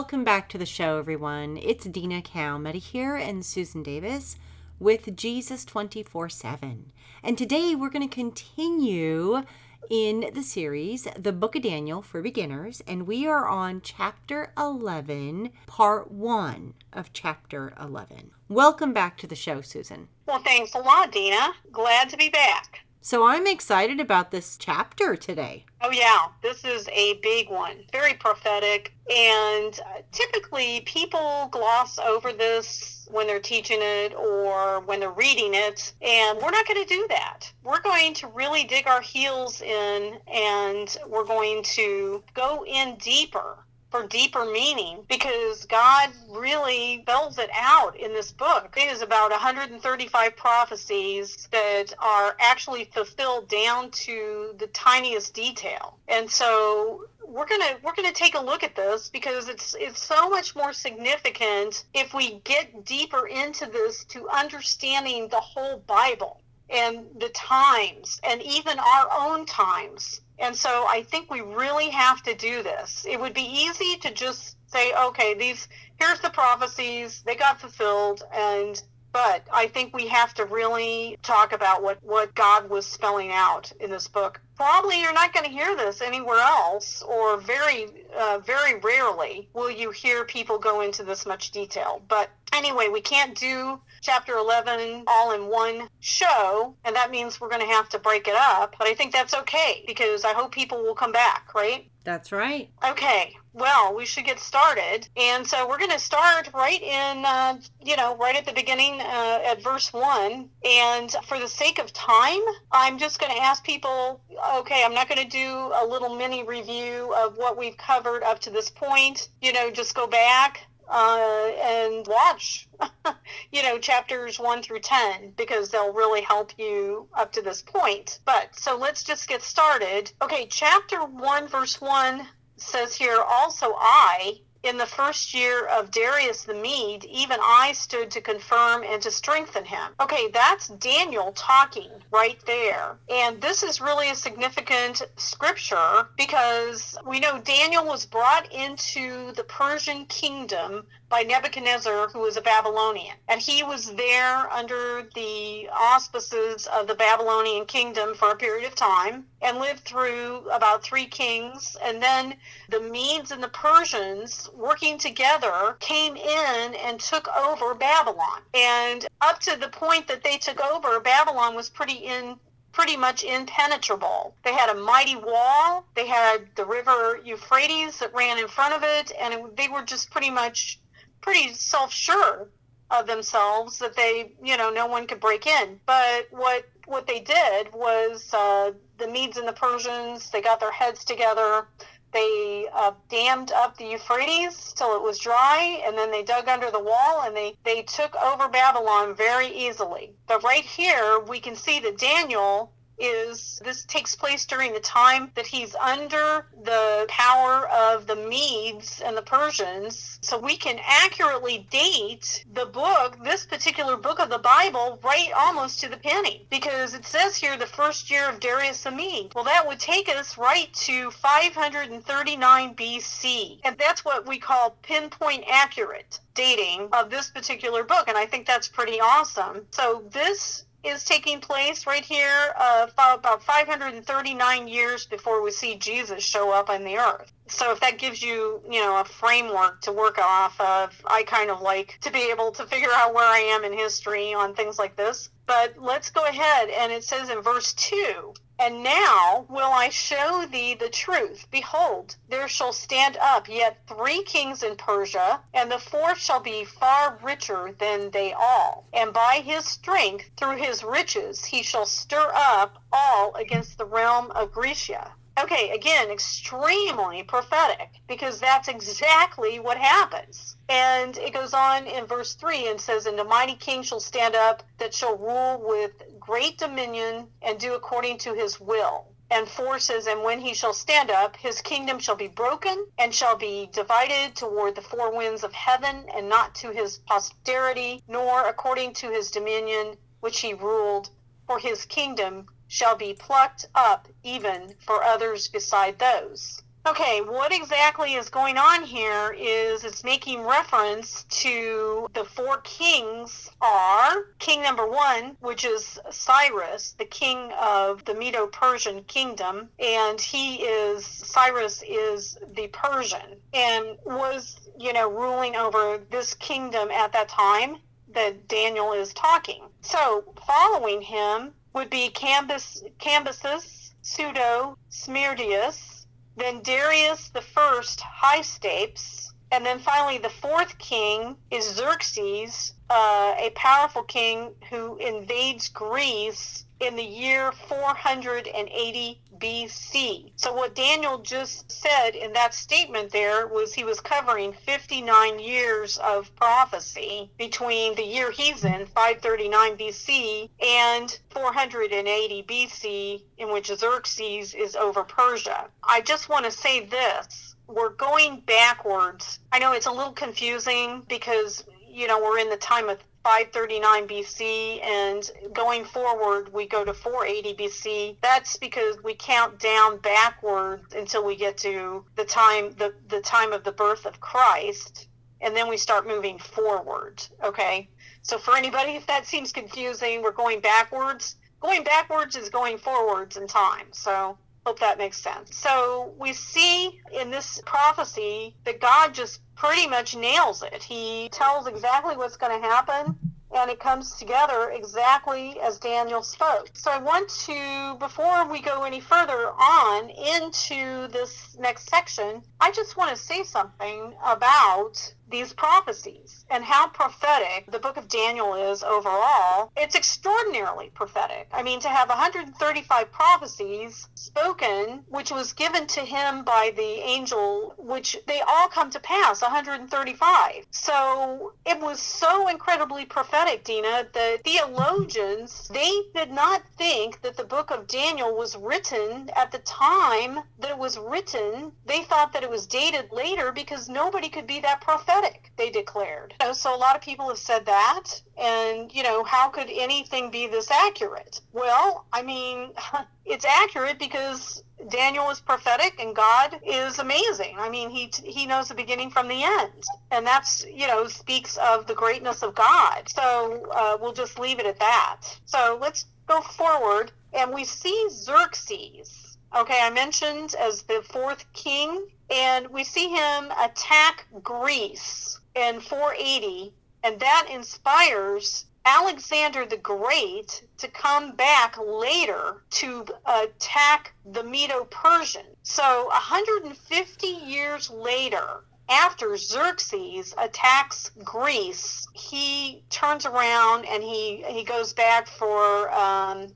Welcome back to the show, everyone. It's Dina Calmetta here and Susan Davis with Jesus 24 7. And today we're going to continue in the series, The Book of Daniel for Beginners, and we are on chapter 11, part 1 of chapter 11. Welcome back to the show, Susan. Well, thanks a lot, Dina. Glad to be back. So I'm excited about this chapter today. Oh, yeah. This is a big one. Very prophetic. And uh, typically, people gloss over this when they're teaching it or when they're reading it. And we're not going to do that. We're going to really dig our heels in and we're going to go in deeper for deeper meaning because God really spells it out in this book. It is about 135 prophecies that are actually fulfilled down to the tiniest detail. And so we're gonna we're gonna take a look at this because it's it's so much more significant if we get deeper into this to understanding the whole Bible and the times and even our own times and so I think we really have to do this. It would be easy to just say, okay, these here's the prophecies, they got fulfilled and but I think we have to really talk about what, what God was spelling out in this book. Probably you're not going to hear this anywhere else, or very, uh, very rarely will you hear people go into this much detail. But anyway, we can't do chapter 11 all in one show, and that means we're going to have to break it up. But I think that's okay because I hope people will come back, right? That's right. Okay. Well, we should get started. And so we're going to start right in, uh, you know, right at the beginning uh, at verse 1. And for the sake of time, I'm just going to ask people okay, I'm not going to do a little mini review of what we've covered up to this point. You know, just go back, uh, and watch, you know, chapters one through 10 because they'll really help you up to this point. But so let's just get started. Okay, chapter one, verse one says here, also I, in the first year of Darius the Mede, even I stood to confirm and to strengthen him. Okay, that's Daniel talking right there. And this is really a significant scripture because we know Daniel was brought into the Persian kingdom by Nebuchadnezzar, who was a Babylonian. And he was there under the auspices of the Babylonian kingdom for a period of time and lived through about three kings. And then the Medes and the Persians, working together, came in and took over Babylon. And up to the point that they took over, Babylon was pretty in pretty much impenetrable. They had a mighty wall. They had the river Euphrates that ran in front of it, and they were just pretty much pretty self-sure of themselves that they, you know, no one could break in. But what what they did was uh, the Medes and the Persians. They got their heads together. They uh, dammed up the Euphrates till it was dry, and then they dug under the wall and they, they took over Babylon very easily. But right here, we can see that Daniel is this takes place during the time that he's under the power of the Medes and the Persians. So we can accurately date the book, this particular book of the Bible, right almost to the penny. Because it says here the first year of Darius the Mede. Well, that would take us right to 539 BC. And that's what we call pinpoint accurate dating of this particular book. And I think that's pretty awesome. So this is taking place right here uh, about 539 years before we see Jesus show up on the earth. So if that gives you, you know, a framework to work off of, I kind of like to be able to figure out where I am in history on things like this. But let's go ahead and it says in verse 2, and now will I show thee the truth. Behold, there shall stand up yet three kings in Persia, and the fourth shall be far richer than they all. And by his strength, through his riches, he shall stir up all against the realm of Grecia. Okay, again, extremely prophetic because that's exactly what happens. And it goes on in verse 3 and says, And a mighty king shall stand up that shall rule with great dominion and do according to his will. And forces, And when he shall stand up, his kingdom shall be broken and shall be divided toward the four winds of heaven, and not to his posterity, nor according to his dominion which he ruled. For his kingdom shall be plucked up even for others beside those. Okay, what exactly is going on here is it's making reference to the four kings are king number one, which is Cyrus, the king of the Medo Persian kingdom, and he is, Cyrus is the Persian, and was, you know, ruling over this kingdom at that time that Daniel is talking. So following him would be Cambyses, Pseudo, Smerdius, then Darius the first, Hystaspes, and then finally the fourth king is Xerxes, uh, a powerful king who invades Greece in the year 480 BC. So, what Daniel just said in that statement there was he was covering 59 years of prophecy between the year he's in, 539 BC, and 480 BC, in which Xerxes is over Persia. I just want to say this we're going backwards. I know it's a little confusing because, you know, we're in the time of 539 BC and going forward we go to 480 BC. That's because we count down backwards until we get to the time the, the time of the birth of Christ and then we start moving forward, okay? So for anybody if that seems confusing, we're going backwards. Going backwards is going forwards in time. So Hope that makes sense. So we see in this prophecy that God just pretty much nails it. He tells exactly what's going to happen and it comes together exactly as Daniel spoke. So I want to, before we go any further on into this next section, I just want to say something about these prophecies and how prophetic the book of Daniel is overall. It's extraordinarily prophetic. I mean, to have 135 prophecies spoken, which was given to him by the angel, which they all come to pass, 135. So it was so incredibly prophetic, Dina, that theologians, they did not think that the book of Daniel was written at the time that it was written. They thought that it was dated later because nobody could be that prophetic, they declared. So a lot of people have said that. And, you know, how could anything be this accurate? Well, I mean, it's accurate because Daniel is prophetic and God is amazing. I mean, he he knows the beginning from the end, and that's you know speaks of the greatness of God. So uh, we'll just leave it at that. So let's go forward, and we see Xerxes Okay, I mentioned as the fourth king, and we see him attack Greece in 480, and that inspires Alexander the Great to come back later to attack the Medo Persian. So 150 years later, after Xerxes attacks Greece, he turns around and he, he goes back for um,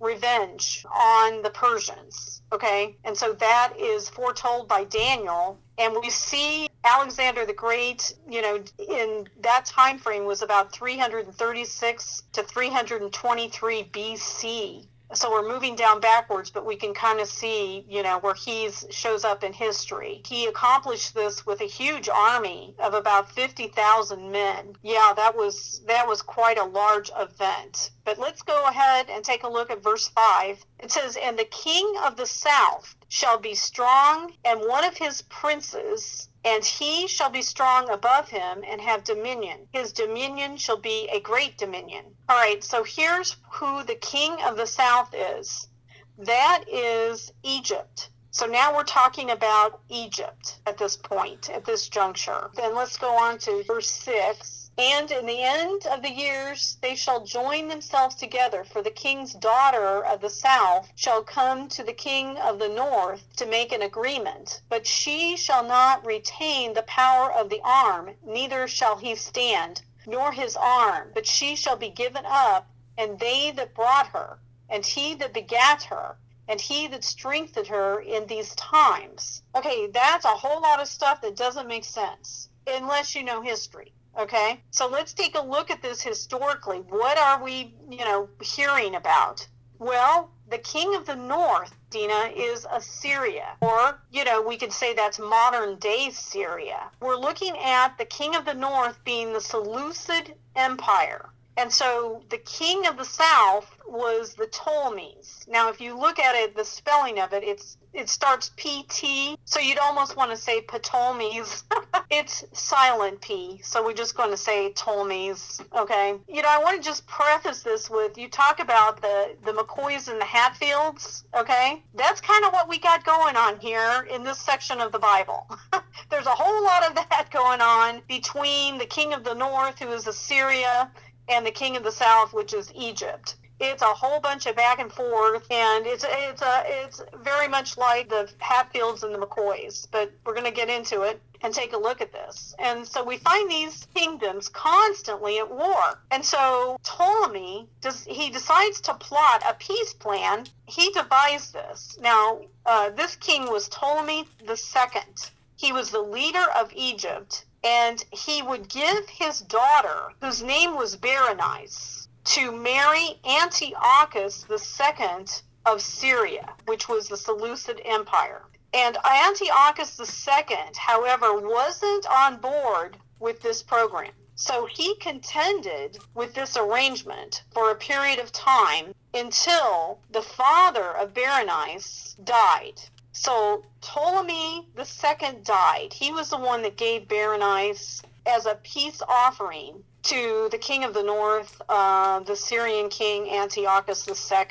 revenge on the Persians Okay, and so that is foretold by Daniel, and we see Alexander the Great. You know, in that time frame was about 336 to 323 BC so we're moving down backwards but we can kind of see you know where he shows up in history. He accomplished this with a huge army of about 50,000 men. Yeah that was that was quite a large event but let's go ahead and take a look at verse 5 it says and the king of the south shall be strong and one of his princes and he shall be strong above him and have dominion. His dominion shall be a great dominion. All right, so here's who the king of the south is that is Egypt. So now we're talking about Egypt at this point, at this juncture. Then let's go on to verse 6. And in the end of the years they shall join themselves together, for the king's daughter of the south shall come to the king of the north to make an agreement. But she shall not retain the power of the arm, neither shall he stand, nor his arm, but she shall be given up, and they that brought her, and he that begat her, and he that strengthened her in these times. Okay, that's a whole lot of stuff that doesn't make sense unless you know history. Okay, so let's take a look at this historically. What are we, you know, hearing about? Well, the king of the north, Dina, is Assyria. Or, you know, we could say that's modern day Syria. We're looking at the king of the north being the Seleucid Empire. And so the king of the south was the Ptolemies. Now, if you look at it, the spelling of it, it's it starts PT, so you'd almost want to say Ptolemies. it's silent P, so we're just going to say Ptolemies. Okay. You know, I want to just preface this with you talk about the the McCoys and the Hatfields. Okay, that's kind of what we got going on here in this section of the Bible. There's a whole lot of that going on between the king of the north, who is Assyria, and the king of the south, which is Egypt it's a whole bunch of back and forth, and it's it's a it's very much like the Hatfields and the McCoys. But we're going to get into it and take a look at this. And so we find these kingdoms constantly at war. And so Ptolemy does he decides to plot a peace plan. He devised this. Now uh, this king was Ptolemy the second. He was the leader of Egypt, and he would give his daughter, whose name was Berenice to marry Antiochus II of Syria, which was the Seleucid Empire. And Antiochus II, however, wasn't on board with this program. So he contended with this arrangement for a period of time until the father of Berenice died. So Ptolemy II died. He was the one that gave Berenice as a peace offering to the king of the north, uh, the Syrian king Antiochus II.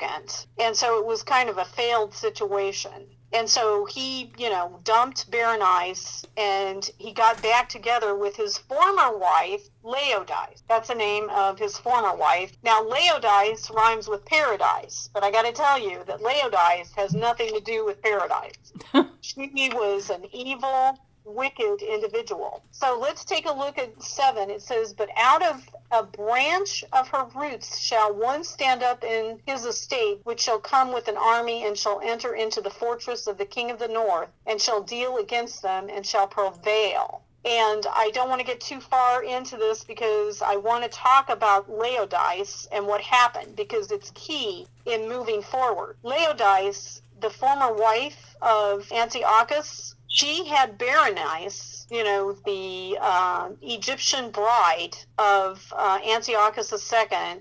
And so it was kind of a failed situation. And so he, you know, dumped Berenice and he got back together with his former wife, Laodice. That's the name of his former wife. Now, Laodice rhymes with paradise, but I got to tell you that Laodice has nothing to do with paradise. she was an evil, wicked individual. So let's take a look at seven. It says, But out of a branch of her roots shall one stand up in his estate, which shall come with an army and shall enter into the fortress of the king of the north, and shall deal against them and shall prevail. And I don't want to get too far into this because I want to talk about Laodice and what happened because it's key in moving forward. Laodice, the former wife of Antiochus, she had Berenice, you know, the uh, Egyptian bride of uh, Antiochus II,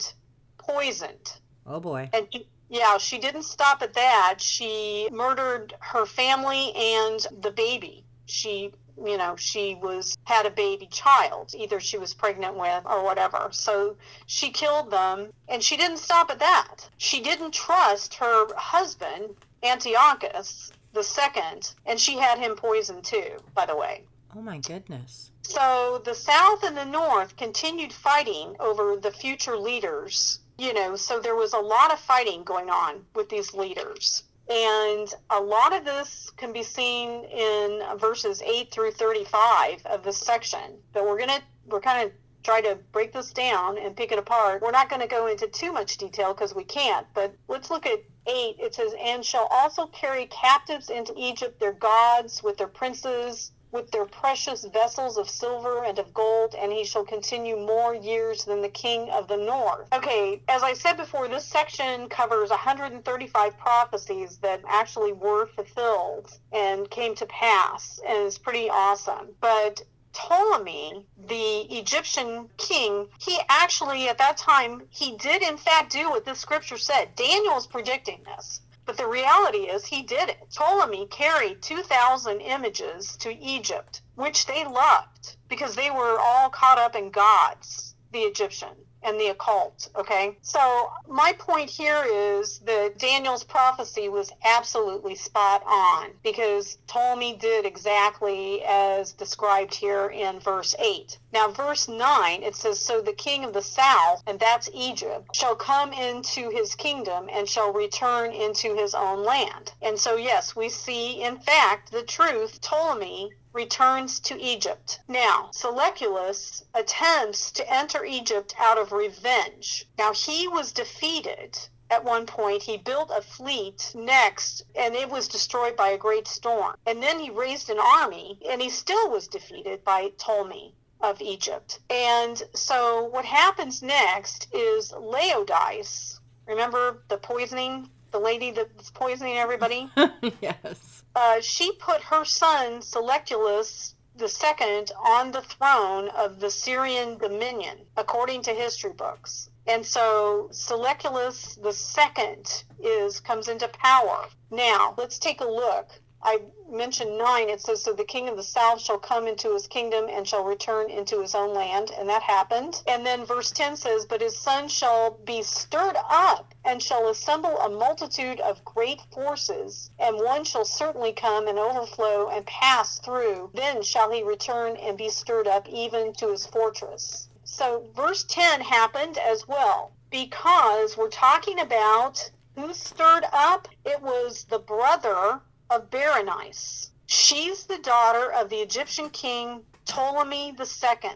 poisoned. Oh boy. And yeah, she didn't stop at that. She murdered her family and the baby. She you know she was had a baby child either she was pregnant with or whatever so she killed them and she didn't stop at that she didn't trust her husband antiochus the second, and she had him poisoned too, by the way. Oh my goodness. So the South and the North continued fighting over the future leaders, you know, so there was a lot of fighting going on with these leaders. And a lot of this can be seen in verses 8 through 35 of this section. But we're going to, we're kind of try to break this down and pick it apart. We're not going to go into too much detail because we can't, but let's look at 8. It says, And shall also carry captives into Egypt their gods with their princes, with their precious vessels of silver and of gold, and he shall continue more years than the king of the north. Okay, as I said before, this section covers 135 prophecies that actually were fulfilled and came to pass, and it's pretty awesome. But Ptolemy, the Egyptian king, he actually at that time he did in fact do what this scripture said. Daniel Daniel's predicting this. But the reality is he did it. Ptolemy carried 2,000 images to Egypt, which they loved because they were all caught up in gods, the Egyptian and the occult. Okay. So my point here is that Daniel's prophecy was absolutely spot on because Ptolemy did exactly as described here in verse 8. Now, verse 9, it says, So the king of the south, and that's Egypt, shall come into his kingdom and shall return into his own land. And so, yes, we see, in fact, the truth. Ptolemy returns to Egypt. Now, Seleucus attempts to enter Egypt out of revenge. Now, he was defeated at one point. He built a fleet next, and it was destroyed by a great storm. And then he raised an army, and he still was defeated by Ptolemy of Egypt. And so what happens next is Laodice. Remember the poisoning? The lady that's poisoning everybody? yes uh, she put her son Seleucus II on the throne of the Syrian dominion, according to history books. And so Seleucus the second is comes into power. Now, let's take a look. I mentioned nine, it says, So the king of the south shall come into his kingdom and shall return into his own land. And that happened. And then verse 10 says, But his son shall be stirred up and shall assemble a multitude of great forces, and one shall certainly come and overflow and pass through. Then shall he return and be stirred up even to his fortress. So verse 10 happened as well because we're talking about who stirred up? It was the brother of Berenice. She's the daughter of the Egyptian king Ptolemy II.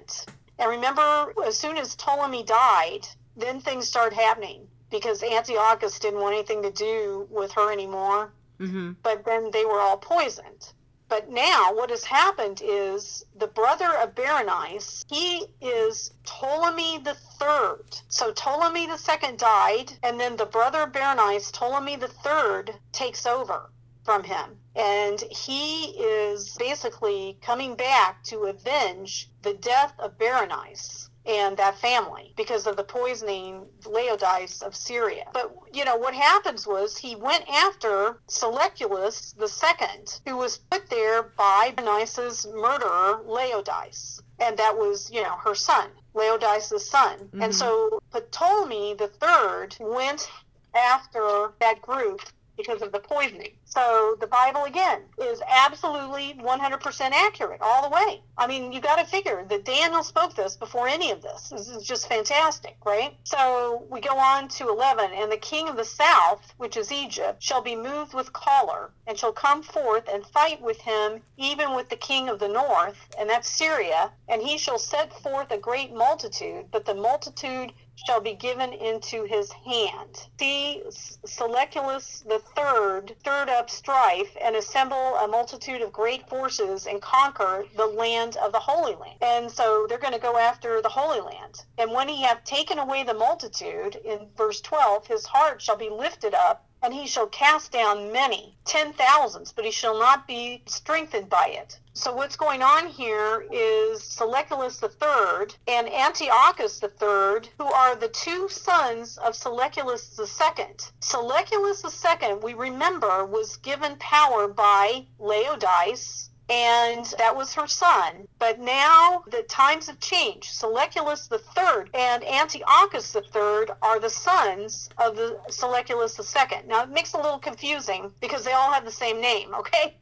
And remember, as soon as Ptolemy died, then things started happening because Antiochus didn't want anything to do with her anymore. Mm-hmm. But then they were all poisoned. But now what has happened is the brother of Berenice, he is Ptolemy the third. So Ptolemy the second died, and then the brother of Berenice, Ptolemy the third, takes over from him. And he is basically coming back to avenge the death of Berenice and that family because of the poisoning Laodice of Syria. But you know what happens was he went after Seleucus the second, who was put there by Berenice's murderer Laodice, and that was you know her son, Laodice's son. Mm-hmm. And so Ptolemy the third went after that group because of the poisoning. So the Bible again is absolutely 100% accurate all the way. I mean, you got to figure that Daniel spoke this before any of this. This is just fantastic, right? So we go on to 11, and the king of the south, which is Egypt, shall be moved with choler, and shall come forth and fight with him, even with the king of the north, and that's Syria, and he shall set forth a great multitude, but the multitude shall be given into his hand. See, Seleucus the third stirred up strife and assemble a multitude of great forces and conquer the land of the Holy Land. And so they're going to go after the Holy Land. And when he hath taken away the multitude, in verse 12, his heart shall be lifted up and he shall cast down many, ten thousands, but he shall not be strengthened by it. So what's going on here is Seleucus III and Antiochus III, who are the two sons of Seleucus II. Seleucus II, we remember, was given power by Laodice and that was her son. But now the times have changed. Seleucus III and Antiochus III are the sons of the Seleucus II. Now it makes it a little confusing because they all have the same name, okay?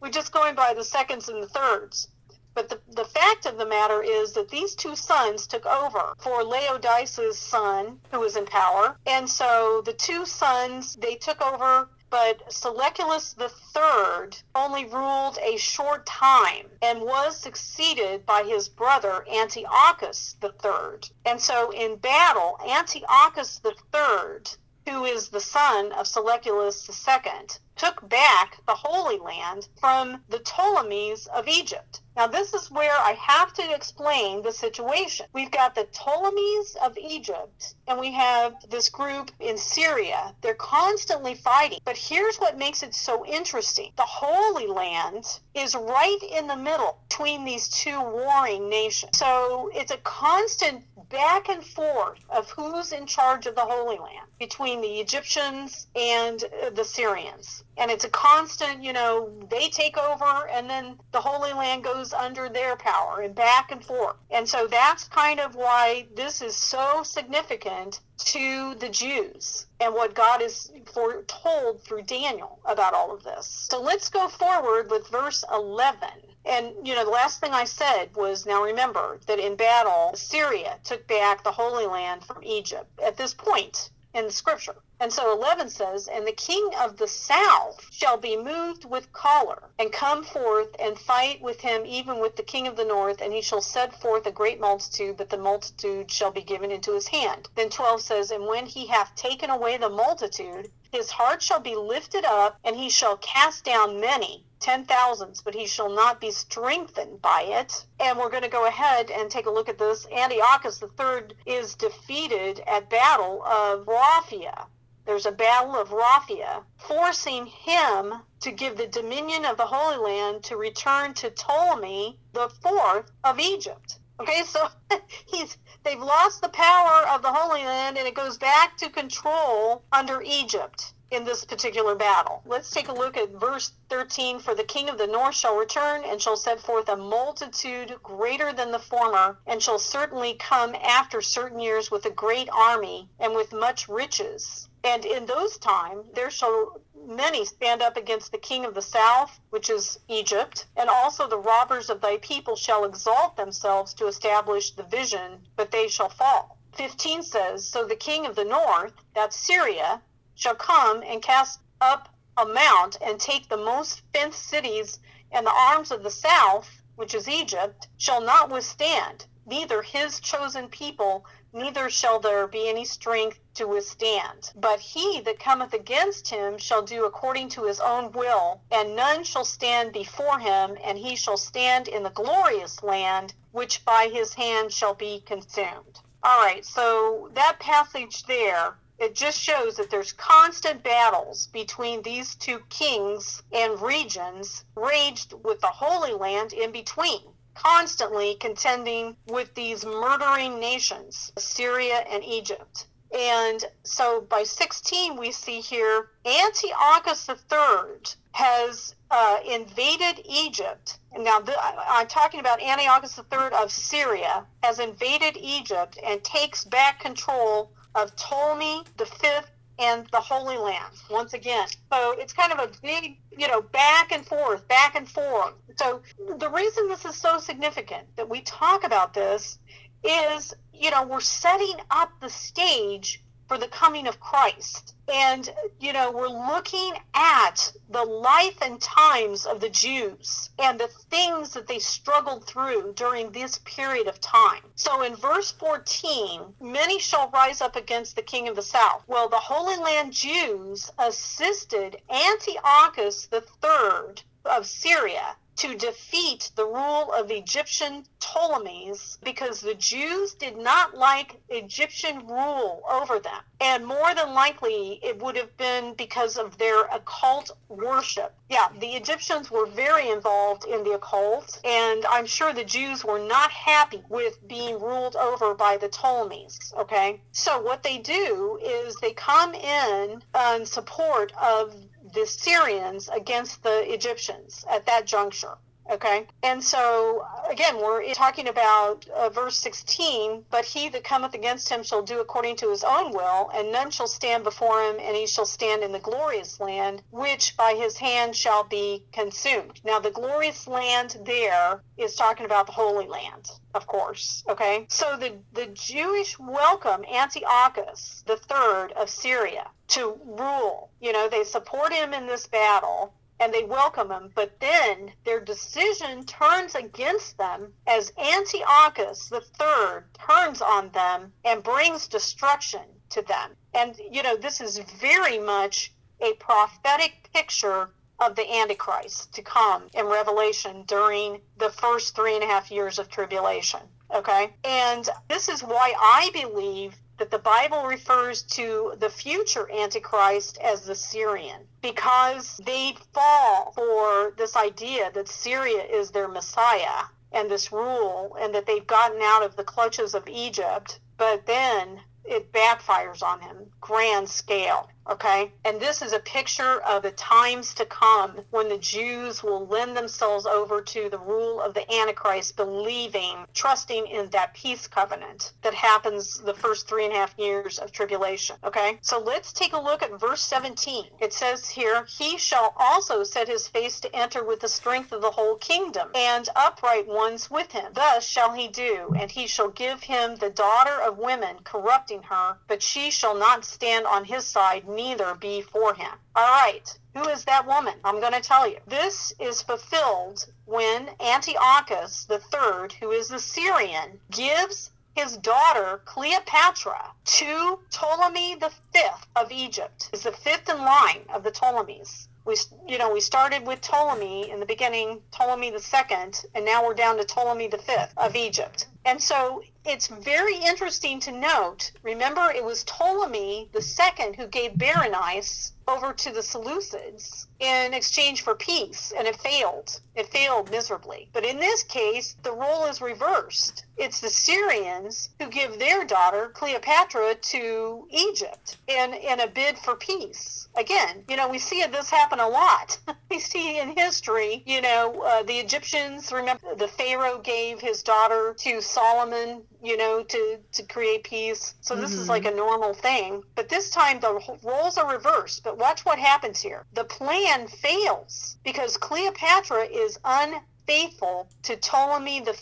We're just going by the seconds and the thirds. But the, the fact of the matter is that these two sons took over for Laodice's son, who was in power. And so the two sons, they took over but Seleucus III only ruled a short time and was succeeded by his brother Antiochus III. And so in battle, Antiochus III, who is the son of Seleucus II, took back the Holy Land from the Ptolemies of Egypt. Now, this is where I have to explain the situation. We've got the Ptolemies of Egypt, and we have this group in Syria. They're constantly fighting. But here's what makes it so interesting the Holy Land is right in the middle between these two warring nations. So it's a constant back and forth of who's in charge of the Holy Land between the Egyptians and uh, the Syrians. And it's a constant, you know, they take over and then the Holy Land goes under their power and back and forth. And so that's kind of why this is so significant to the Jews and what God is foretold through Daniel about all of this. So let's go forward with verse 11. And, you know, the last thing I said was now remember that in battle, Syria took back the Holy Land from Egypt at this point in the scripture. And so 11 says, And the king of the south shall be moved with choler, and come forth and fight with him, even with the king of the north, and he shall set forth a great multitude, but the multitude shall be given into his hand. Then 12 says, And when he hath taken away the multitude, his heart shall be lifted up, and he shall cast down many, ten thousands, but he shall not be strengthened by it. And we're going to go ahead and take a look at this. Antiochus III is defeated at battle of Raphia. There's a battle of Raphia, forcing him to give the dominion of the Holy Land to return to Ptolemy the fourth of Egypt. Okay, so he's they've lost the power of the Holy Land and it goes back to control under Egypt in this particular battle. Let's take a look at verse 13. For the king of the north shall return and shall set forth a multitude greater than the former, and shall certainly come after certain years with a great army and with much riches. And in those time there shall many stand up against the king of the south, which is Egypt, and also the robbers of thy people shall exalt themselves to establish the vision, but they shall fall. 15 says, So the king of the north, that's Syria, shall come and cast up a mount and take the most fenced cities, and the arms of the south, which is Egypt, shall not withstand, neither his chosen people, neither shall there be any strength to withstand. But he that cometh against him shall do according to his own will, and none shall stand before him, and he shall stand in the glorious land, which by his hand shall be consumed. All right, so that passage there it just shows that there's constant battles between these two kings and regions raged with the Holy Land in between, constantly contending with these murdering nations, Syria and Egypt. And so by 16, we see here Antiochus III has uh, invaded Egypt. Now, I'm talking about Antiochus III of Syria, has invaded Egypt and takes back control of Ptolemy the Fifth and the Holy Land once again. So it's kind of a big, you know, back and forth, back and forth. So the reason this is so significant that we talk about this is, you know, we're setting up the stage for the coming of Christ. And, you know, we're looking at the life and times of the Jews and the things that they struggled through during this period of time. So in verse 14, many shall rise up against the king of the south. Well, the Holy Land Jews assisted Antiochus III of Syria to defeat the rule of Egyptian Ptolemies because the Jews did not like Egyptian rule over them. And more than likely, it would have been because of their occult worship. Yeah, the Egyptians were very involved in the occult, and I'm sure the Jews were not happy with being ruled over by the Ptolemies. Okay, so what they do is they come in uh, in support of the Syrians against the Egyptians at that juncture. Okay. And so, again, we're talking about uh, verse 16, but he that cometh against him shall do according to his own will, and none shall stand before him, and he shall stand in the glorious land, which by his hand shall be consumed. Now, the glorious land there is talking about the Holy Land, of course. Okay. So the, the Jewish welcome Antiochus, the third of Syria, to rule. You know, they support him in this battle and they welcome him. But then their decision turns against them as Antiochus III turns on them and brings destruction to them. And, you know, this is very much a prophetic picture of the Antichrist to come in Revelation during the first three and a half years of tribulation. Okay? And this is why I believe that the Bible refers to the future Antichrist as the Syrian because they fall for this idea that Syria is their Messiah and this rule and that they've gotten out of the clutches of Egypt. But then it backfires on him grand scale okay? And this is a picture of the times to come when the jews will lend themselves over to the rule of the antichrist believing trusting in that peace covenant that happens the first three and a half years of tribulation okay? So let's take a look at verse 17 it says here he shall also set his face to enter with the strength of the whole kingdom and upright ones with him. Thus shall he do and he shall give him the daughter of women corrupting her but she shall not stand on his side, neither be for him. All right. Who is that woman? I'm going to tell you. This is fulfilled when Antiochus III, who is the Syrian, gives his daughter Cleopatra to Ptolemy the fifth of Egypt. Is the fifth in line of the Ptolemies we you know we started with Ptolemy in the beginning, Ptolemy the second, and now we're down to Ptolemy the fifth of Egypt. And so it's very interesting to note. Remember, it was Ptolemy second who gave Berenice over to the Seleucids in exchange for peace, and it failed. It failed miserably. But in this case, the role is reversed. It's the Syrians who give their daughter, Cleopatra, to Egypt in, in a bid for peace. Again, you know, we see this happen a lot. we see in history, you know, uh, the Egyptians, remember, the Pharaoh gave his daughter to Solomon you know, to, to create peace. So this mm-hmm. is like a normal thing. But this time the roles are reversed. But watch what happens here. The plan fails because Cleopatra is un faithful to Ptolemy V,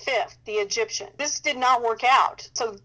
the Egyptian. This did not work out. So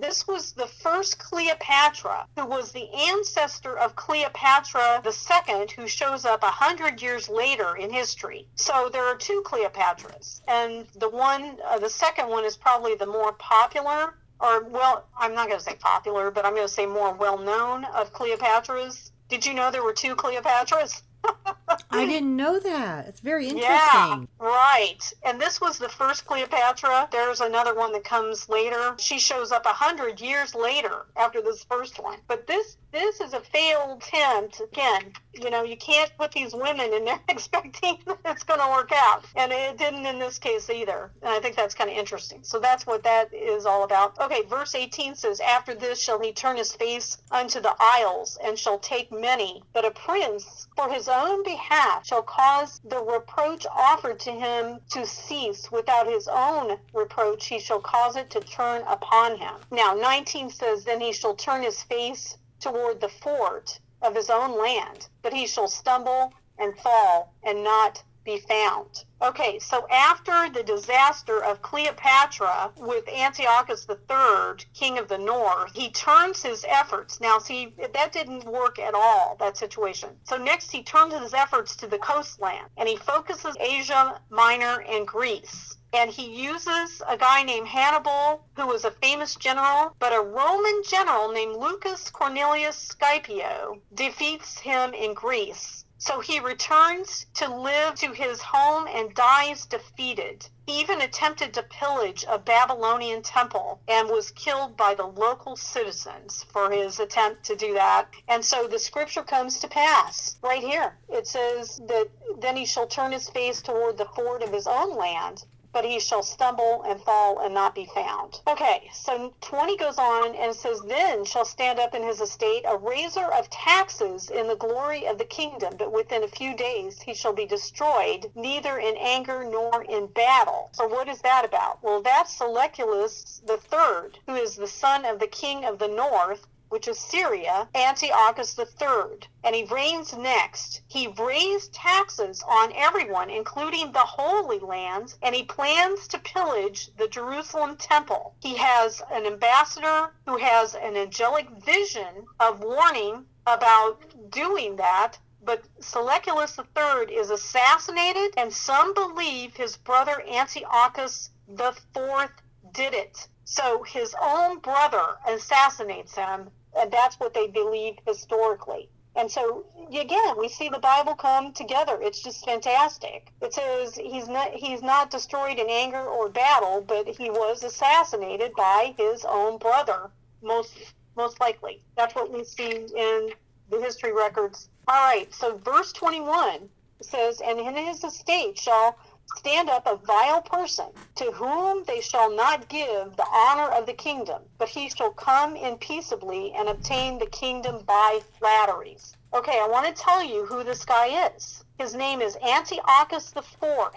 this was the first Cleopatra, who was the ancestor of Cleopatra II, who shows up a hundred years later in history. So there are two Cleopatras, and the one, uh, the second one is probably the more popular. Or, well, I'm not going to say popular, but I'm going to say more well known of Cleopatras. Did you know there were two Cleopatras? I didn't know that. It's very interesting. Yeah, right. And this was the first Cleopatra. There's another one that comes later. She shows up a hundred years later after this first one. But this this is a failed attempt. Again, you know, you can't put these women in there expecting that it's going to work out. And it didn't in this case either. And I think that's kind of interesting. So that's what that is all about. Okay, verse 18 says, After this shall he turn his face unto the isles and shall take many. But a prince for his own behalf shall cause the reproach offered to him to cease. Without his own reproach, he shall cause it to turn upon him. Now, 19 says, Then he shall turn his face toward the fort of his own land, but he shall stumble and fall and not be found. Okay, so after the disaster of Cleopatra with Antiochus III, king of the north, he turns his efforts. Now, see, that didn't work at all, that situation. So next he turns his efforts to the coastland and he focuses Asia Minor and Greece and he uses a guy named Hannibal, who was a famous general, but a Roman general named Lucus Cornelius Scipio defeats him in Greece. So he returns to live to his home and dies defeated. He even attempted to pillage a Babylonian temple and was killed by the local citizens for his attempt to do that. And so the scripture comes to pass right here. It says that then he shall turn his face toward the fort of his own land but he shall stumble and fall and not be found. Okay, so 20 goes on and says, Then shall stand up in his estate a raiser of taxes in the glory of the kingdom, but within a few days he shall be destroyed, neither in anger nor in battle. So what is that about? Well, that's Seleucus the third, who is the son of the king of the north, which is Syria, Antiochus III, and he reigns next. He raised taxes on everyone, including the Holy Land, and he plans to pillage the Jerusalem temple. He has an ambassador who has an angelic vision of warning about doing that, but Seleucus III is assassinated, and some believe his brother Antiochus IV did it. So his own brother assassinates him, and that's what they believe historically. And so again, we see the Bible come together. It's just fantastic. It says he's not he's not destroyed in anger or battle, but he was assassinated by his own brother, most most likely. That's what we see in the history records. All right, so verse 21 says, And in his estate shall stand up a vile person, to whom they shall not give the honor of the kingdom, but he shall come in peaceably and obtain the kingdom by flatteries. Okay, I want to tell you who this guy is. His name is Antiochus IV,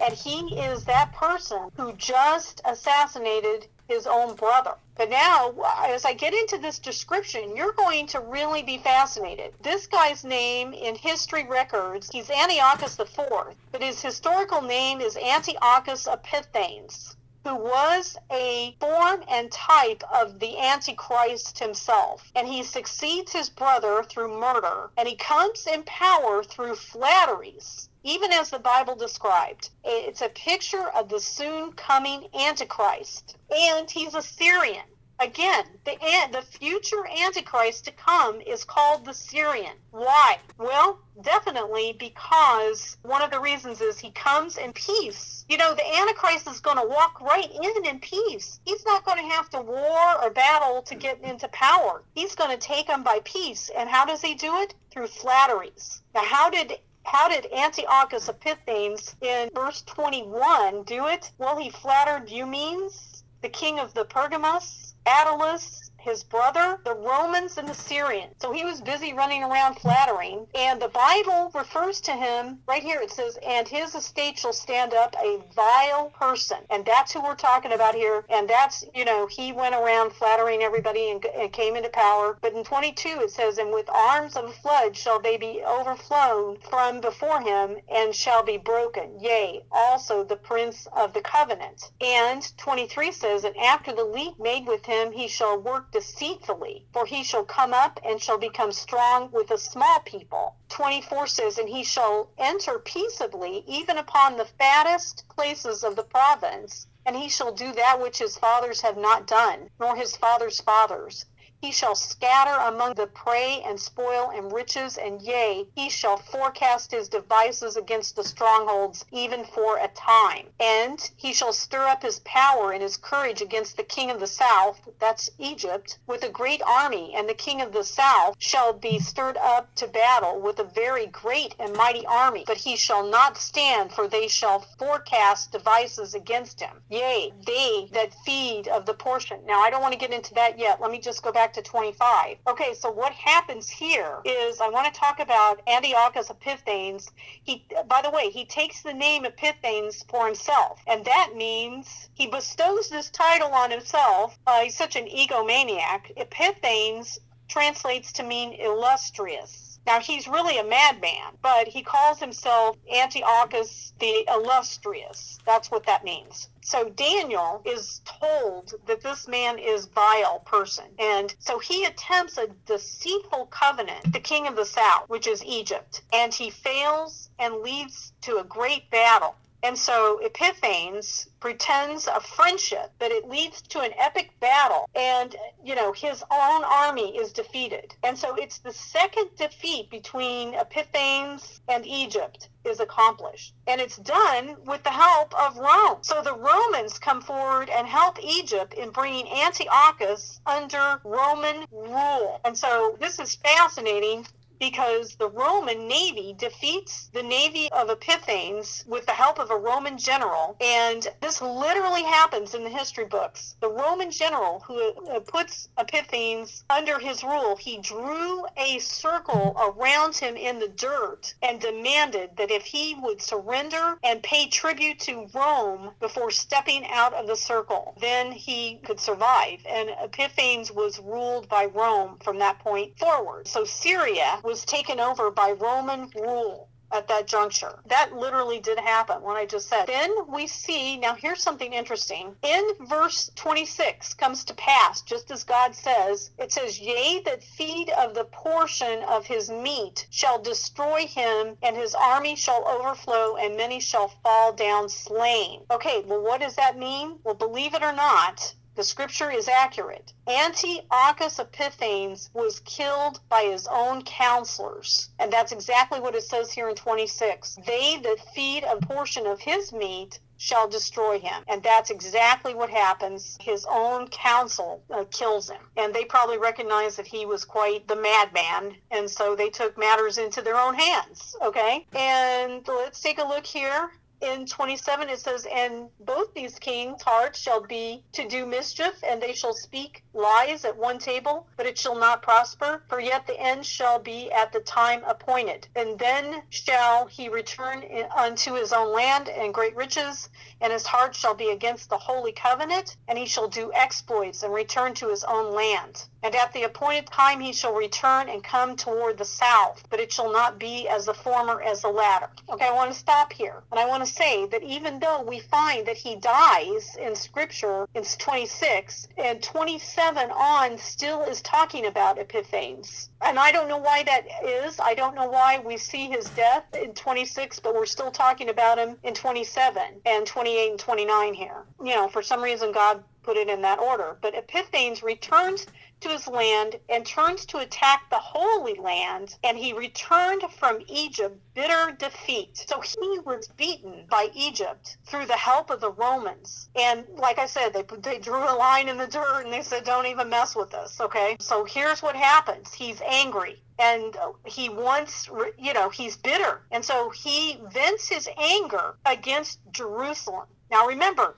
and he is that person who just assassinated his own brother. But now, as I get into this description, you're going to really be fascinated. This guy's name in history records, he's Antiochus IV, but his historical name is Antiochus Epiphanes who was a form and type of the Antichrist himself. And he succeeds his brother through murder, and he comes in power through flatteries even as the Bible described. It's a picture of the soon coming Antichrist. And he's a Syrian. Again, the the future Antichrist to come is called the Syrian. Why? Well, definitely because one of the reasons is he comes in peace. You know, the Antichrist is going to walk right in in peace. He's not going to have to war or battle to get into power. He's going to take them by peace. And how does he do it? Through flatteries. Now, how did how did Antiochus Epiphanes in verse 21 do it? Well, he flattered Eumenes, the king of the Pergamos, Attalus, his brother, the Romans, and the Syrians. So he was busy running around flattering. And the Bible refers to him right here. It says, and his estate shall stand up a vile person. And that's who we're talking about here. And that's, you know, he went around flattering everybody and, and came into power. But in 22, it says, and with arms of a flood shall they be overflown from before him and shall be broken. Yea, also the prince of the covenant. And 23 says, and after the league made with him, he shall work deceitfully, for he shall come up and shall become strong with a small people. 24 says, And he shall enter peaceably, even upon the fattest places of the province, and he shall do that which his fathers have not done, nor his fathers' fathers. He shall scatter among the prey and spoil and riches, and yea, he shall forecast his devices against the strongholds, even for a time. And he shall stir up his power and his courage against the king of the south, that's Egypt, with a great army, and the king of the south shall be stirred up to battle with a very great and mighty army. But he shall not stand, for they shall forecast devices against him. Yea, they that feed of the portion. Now, I don't want to get into that yet. Let me just go back back to 25. Okay, so what happens here is I want to talk about Antiochus Epiphanes. He, by the way, he takes the name Epiphanes for himself, and that means he bestows this title on himself. Uh, he's such an egomaniac. Epiphanes translates to mean illustrious. Now, he's really a madman, but he calls himself Antiochus the Illustrious. That's what that means. So Daniel is told that this man is vile person. And so he attempts a deceitful covenant, the king of the south, which is Egypt, and he fails and leads to a great battle. And so Epiphanes pretends a friendship, but it leads to an epic battle. And, you know, his own army is defeated. And so it's the second defeat between Epiphanes and Egypt is accomplished. And it's done with the help of Rome. So the Romans come forward and help Egypt in bringing Antiochus under Roman rule. And so this is fascinating because the Roman navy defeats the navy of Epiphanes with the help of a Roman general. And this literally happens in the history books. The Roman general who uh, puts Epiphanes under his rule, he drew a circle around him in the dirt and demanded that if he would surrender and pay tribute to Rome before stepping out of the circle, then he could survive. And Epiphanes was ruled by Rome from that point forward. So Syria was taken over by Roman rule at that juncture. That literally did happen, what I just said. Then we see, now here's something interesting. In verse 26 comes to pass, just as God says, it says, Yea, that feed of the portion of his meat shall destroy him, and his army shall overflow, and many shall fall down slain. Okay, well, what does that mean? Well, believe it or not, the scripture is accurate. Antiochus Epiphanes was killed by his own counselors. And that's exactly what it says here in 26. They that feed a portion of his meat shall destroy him. And that's exactly what happens. His own council uh, kills him. And they probably recognized that he was quite the madman. And so they took matters into their own hands. Okay. And let's take a look here in 27 it says and both these kings hearts shall be to do mischief and they shall speak lies at one table but it shall not prosper for yet the end shall be at the time appointed. And then shall he return unto his own land and great riches and his heart shall be against the holy covenant and he shall do exploits and return to his own land and at the appointed time he shall return and come toward the south but it shall not be as the former as the latter okay i want to stop here and i want to say that even though we find that he dies in scripture in 26 and 27 on still is talking about Epiphanes. And I don't know why that is. I don't know why we see his death in 26, but we're still talking about him in 27 and 28 and 29 here. You know, for some reason God put it in that order. But Epiphanes returns to his land and turns to attack the Holy Land, and he returned from Egypt bitter defeat. So he was beaten by Egypt through the help of the Romans. And like I said, they, they drew a line in the dirt and they said, don't even mess with us, okay? So here's what happens. He's angry and he wants, you know, he's bitter. And so he vents his anger against Jerusalem. Now remember,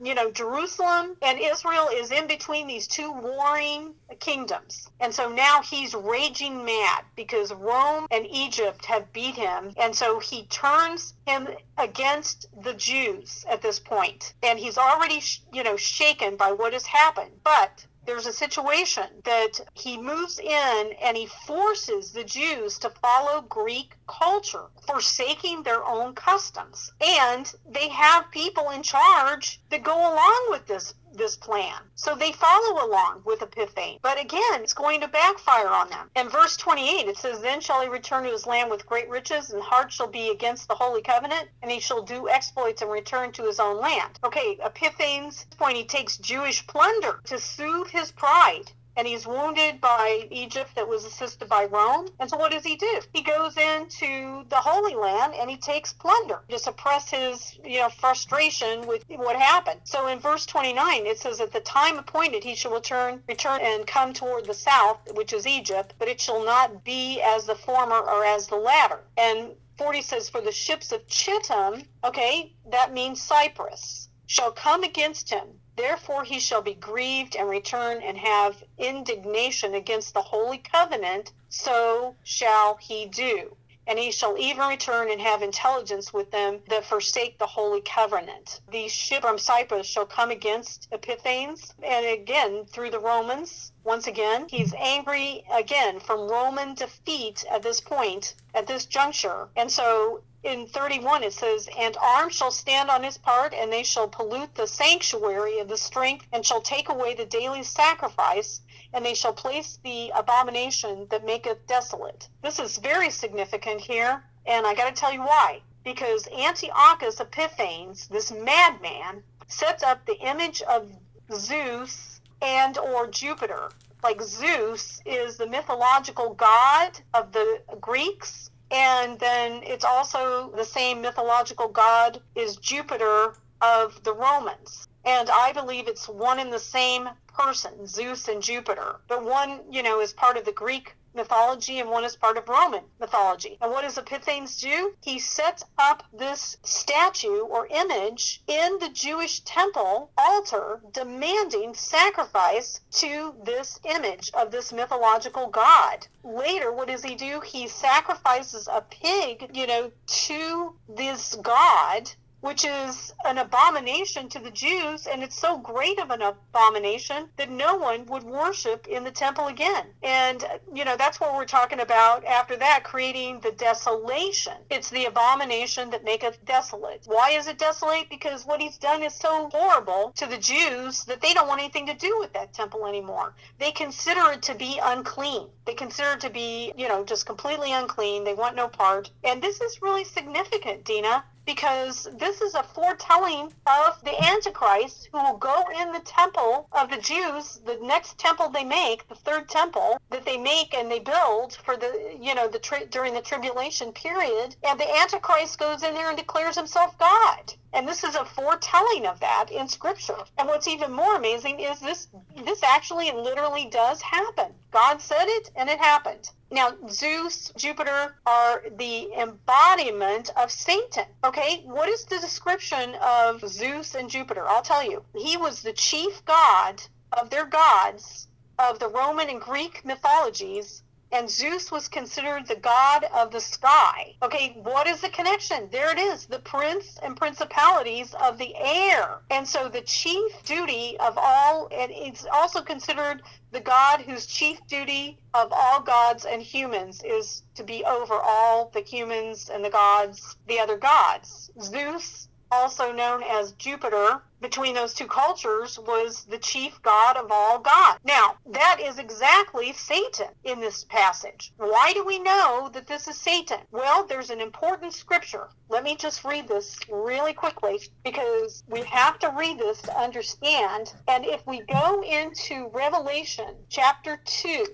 you know, Jerusalem and Israel is in between these two warring kingdoms. And so now he's raging mad because Rome and Egypt have beat him. And so he turns him against the Jews at this point. And he's already, you know, shaken by what has happened. But there's a situation that he moves in and he forces the Jews to follow Greek culture, forsaking their own customs. And they have people in charge that go along with this this plan. So they follow along with Epiphanes. But again, it's going to backfire on them. In verse 28, it says, Then shall he return to his land with great riches, and heart shall be against the holy covenant, and he shall do exploits and return to his own land. Okay, Epiphanes, point, he takes Jewish plunder to soothe his pride and he's wounded by Egypt that was assisted by Rome. And so what does he do? He goes into the Holy Land and he takes plunder to suppress his, you know, frustration with what happened. So in verse 29, it says, At the time appointed he shall return, return and come toward the south, which is Egypt, but it shall not be as the former or as the latter. And 40 says, For the ships of Chittim, okay, that means Cyprus, shall come against him Therefore he shall be grieved and return and have indignation against the holy covenant, so shall he do. And he shall even return and have intelligence with them that forsake the holy covenant. These ship from Cyprus shall come against Epiphanes, and again through the Romans. Once again, he's angry again from Roman defeat at this point, at this juncture. And so in 31 it says and arms shall stand on his part and they shall pollute the sanctuary of the strength and shall take away the daily sacrifice and they shall place the abomination that maketh desolate. This is very significant here and i got to tell you why. Because antiochus epiphanes this madman sets up the image of zeus and or jupiter. Like zeus is the mythological god of the greeks and then it's also the same mythological god is Jupiter of the Romans. And I believe it's one and the same person, Zeus and Jupiter. But one, you know, is part of the Greek mythology and one is part of Roman mythology. And what does Epiphanes do? He sets up this statue or image in the Jewish temple altar demanding sacrifice to this image of this mythological god. Later, what does he do? He sacrifices a pig, you know, to this god which is an abomination to the Jews, and it's so great of an abomination that no one would worship in the temple again. And, you know, that's what we're talking about after that, creating the desolation. It's the abomination that maketh desolate. Why is it desolate? Because what he's done is so horrible to the Jews that they don't want anything to do with that temple anymore. They consider it to be unclean. They consider it to be, you know, just completely unclean. They want no part. And this is really significant, Dina, because this is a foretelling of the Antichrist who will go in the temple of the Jews, the next temple they make, the third temple that they make and they build for the, you know, the tri- during the tribulation period, and the Antichrist goes in there and declares himself God. And this is a foretelling of that in scripture. And what's even more amazing is this this actually literally does happen. God said it and it happened. Now, Zeus, Jupiter are the embodiment of Satan. Okay, what is the description of Zeus and Jupiter? I'll tell you. He was the chief god of their gods of the Roman and Greek mythologies and Zeus was considered the god of the sky. Okay, what is the connection? There it is, the prince and principalities of the air. And so the chief duty of all, and it's also considered the god whose chief duty of all gods and humans is to be over all the humans and the gods, the other gods. Zeus, also known as Jupiter, between those two cultures was the chief god of all gods. Now, that is exactly Satan in this passage. Why do we know that this is Satan? Well, there's an important scripture. Let me just read this really quickly because we have to read this to understand. And if we go into Revelation chapter 2,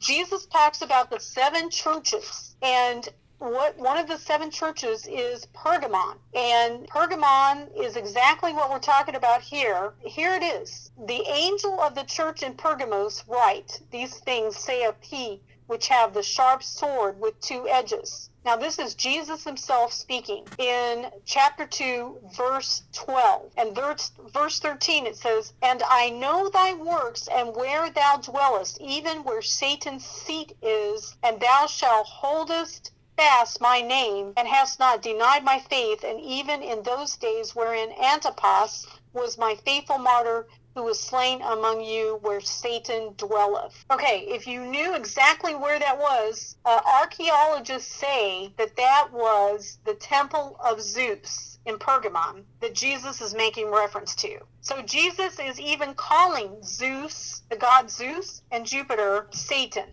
Jesus talks about the seven churches and what one of the seven churches is Pergamon. And Pergamon is exactly what we're talking about here. Here it is. The angel of the church in Pergamos write, These things saith he which have the sharp sword with two edges. Now, this is Jesus himself speaking in chapter 2, verse 12. And verse, verse 13 it says, And I know thy works and where thou dwellest, even where Satan's seat is, and thou shalt holdest fast my name, and hast not denied my faith, and even in those days wherein Antipas was my faithful martyr, who was slain among you where Satan dwelleth. Okay, if you knew exactly where that was, uh, archaeologists say that that was the temple of Zeus in Pergamon that Jesus is making reference to. So Jesus is even calling Zeus, the god Zeus, and Jupiter Satan.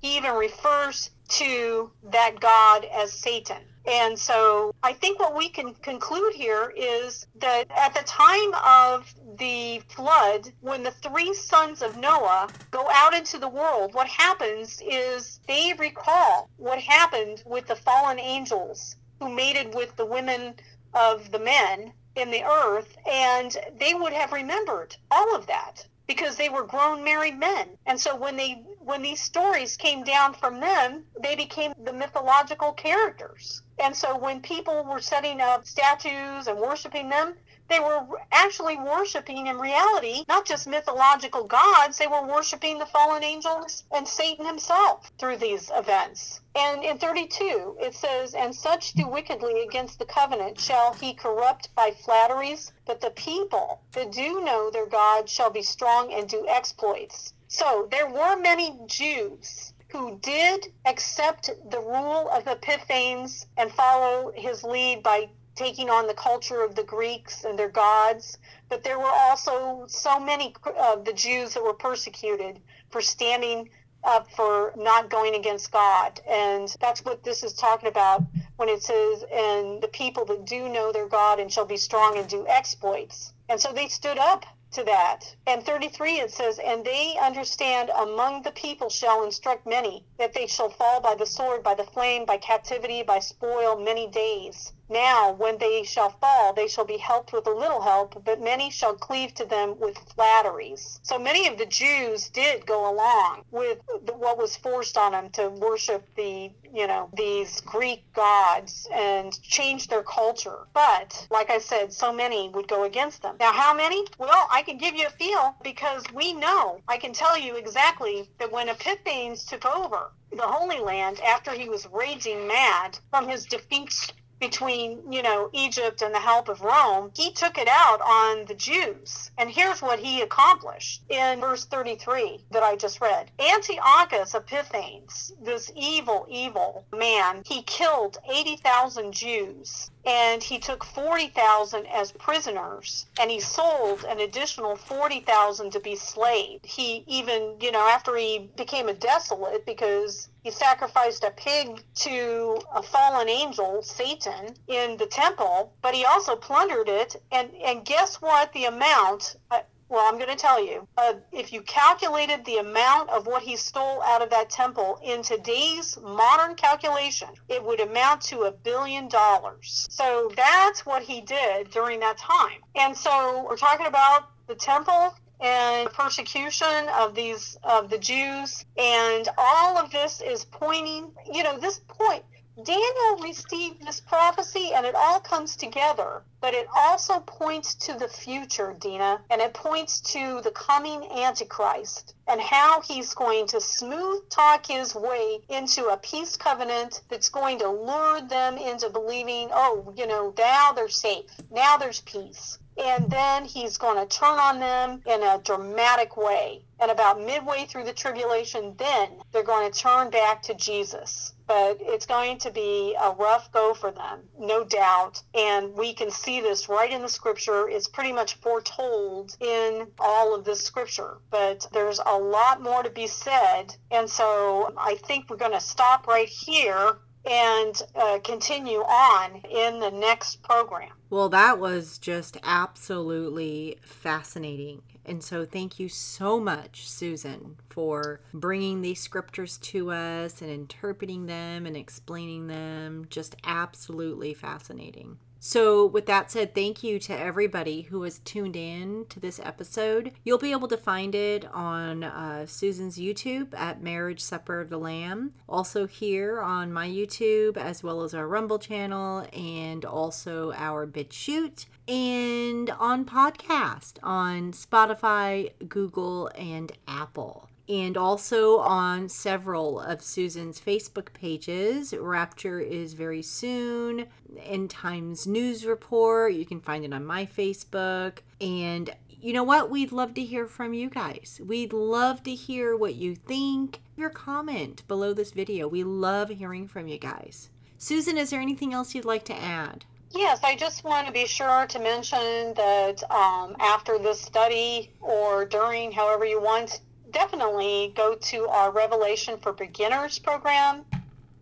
He even refers to that God as Satan. And so I think what we can conclude here is that at the time of the flood, when the three sons of Noah go out into the world, what happens is they recall what happened with the fallen angels who mated with the women of the men in the earth, and they would have remembered all of that because they were grown married men. And so when they when these stories came down from them, they became the mythological characters. And so when people were setting up statues and worshiping them, they were actually worshiping in reality not just mythological gods, they were worshiping the fallen angels and Satan himself through these events. And in 32, it says, And such do wickedly against the covenant shall he corrupt by flatteries, but the people that do know their God shall be strong and do exploits. So there were many Jews who did accept the rule of Epiphanes and follow his lead by taking on the culture of the Greeks and their gods, but there were also so many of the Jews that were persecuted for standing up for not going against God. And that's what this is talking about when it says, and the people that do know their God and shall be strong and do exploits. And so they stood up to that. And 33 it says, And they understand among the people shall instruct many, that they shall fall by the sword, by the flame, by captivity, by spoil many days. Now, when they shall fall, they shall be helped with a little help, but many shall cleave to them with flatteries. So many of the Jews did go along with what was forced on them to worship the, you know, these Greek gods and change their culture. But, like I said, so many would go against them. Now, how many? Well, I can give you a feel because we know, I can tell you exactly that when Epiphanes took over the Holy Land after he was raging mad from his defeats between, you know, Egypt and the help of Rome, he took it out on the Jews. And here's what he accomplished in verse 33 that I just read. Antiochus Epiphanes, this evil, evil man, he killed 80,000 Jews and he took 40,000 as prisoners and he sold an additional 40,000 to be slaved. He even, you know, after he became a desolate because he sacrificed a pig to a fallen angel, Satan, in the temple, but he also plundered it. And, and guess what? The amount, uh, well, I'm going to tell you. Uh, if you calculated the amount of what he stole out of that temple in today's modern calculation, it would amount to a billion dollars. So that's what he did during that time. And so we're talking about the temple and persecution of these of the Jews and all of this is pointing you know this point Daniel received this prophecy and it all comes together, but it also points to the future, Dina, and it points to the coming Antichrist and how he's going to smooth talk his way into a peace covenant that's going to lure them into believing, oh, you know, now they're safe, now there's peace. And then he's going to turn on them in a dramatic way. And about midway through the tribulation, then they're going to turn back to Jesus. But it's going to be a rough go for them, no doubt. And we can see this right in the scripture. It's pretty much foretold in all of this scripture. But there's a lot more to be said. And so I think we're going to stop right here and uh, continue on in the next program. Well, that was just absolutely fascinating. And so, thank you so much, Susan, for bringing these scriptures to us and interpreting them and explaining them. Just absolutely fascinating. So, with that said, thank you to everybody who has tuned in to this episode. You'll be able to find it on uh, Susan's YouTube at Marriage Supper of the Lamb, also here on my YouTube, as well as our Rumble channel, and also our BitChute, and on podcast on Spotify, Google, and Apple and also on several of Susan's Facebook pages. Rapture is very soon, End Times News Report. You can find it on my Facebook. And you know what? We'd love to hear from you guys. We'd love to hear what you think. Your comment below this video. We love hearing from you guys. Susan, is there anything else you'd like to add? Yes, I just want to be sure to mention that um, after this study or during, however you want, definitely go to our Revelation for Beginners program.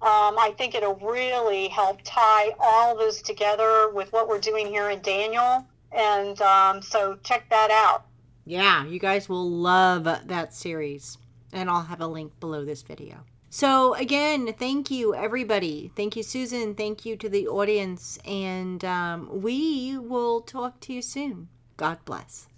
Um, I think it'll really help tie all this together with what we're doing here in Daniel. And um, so check that out. Yeah, you guys will love that series. And I'll have a link below this video. So, again, thank you, everybody. Thank you, Susan. Thank you to the audience. And um, we will talk to you soon. God bless.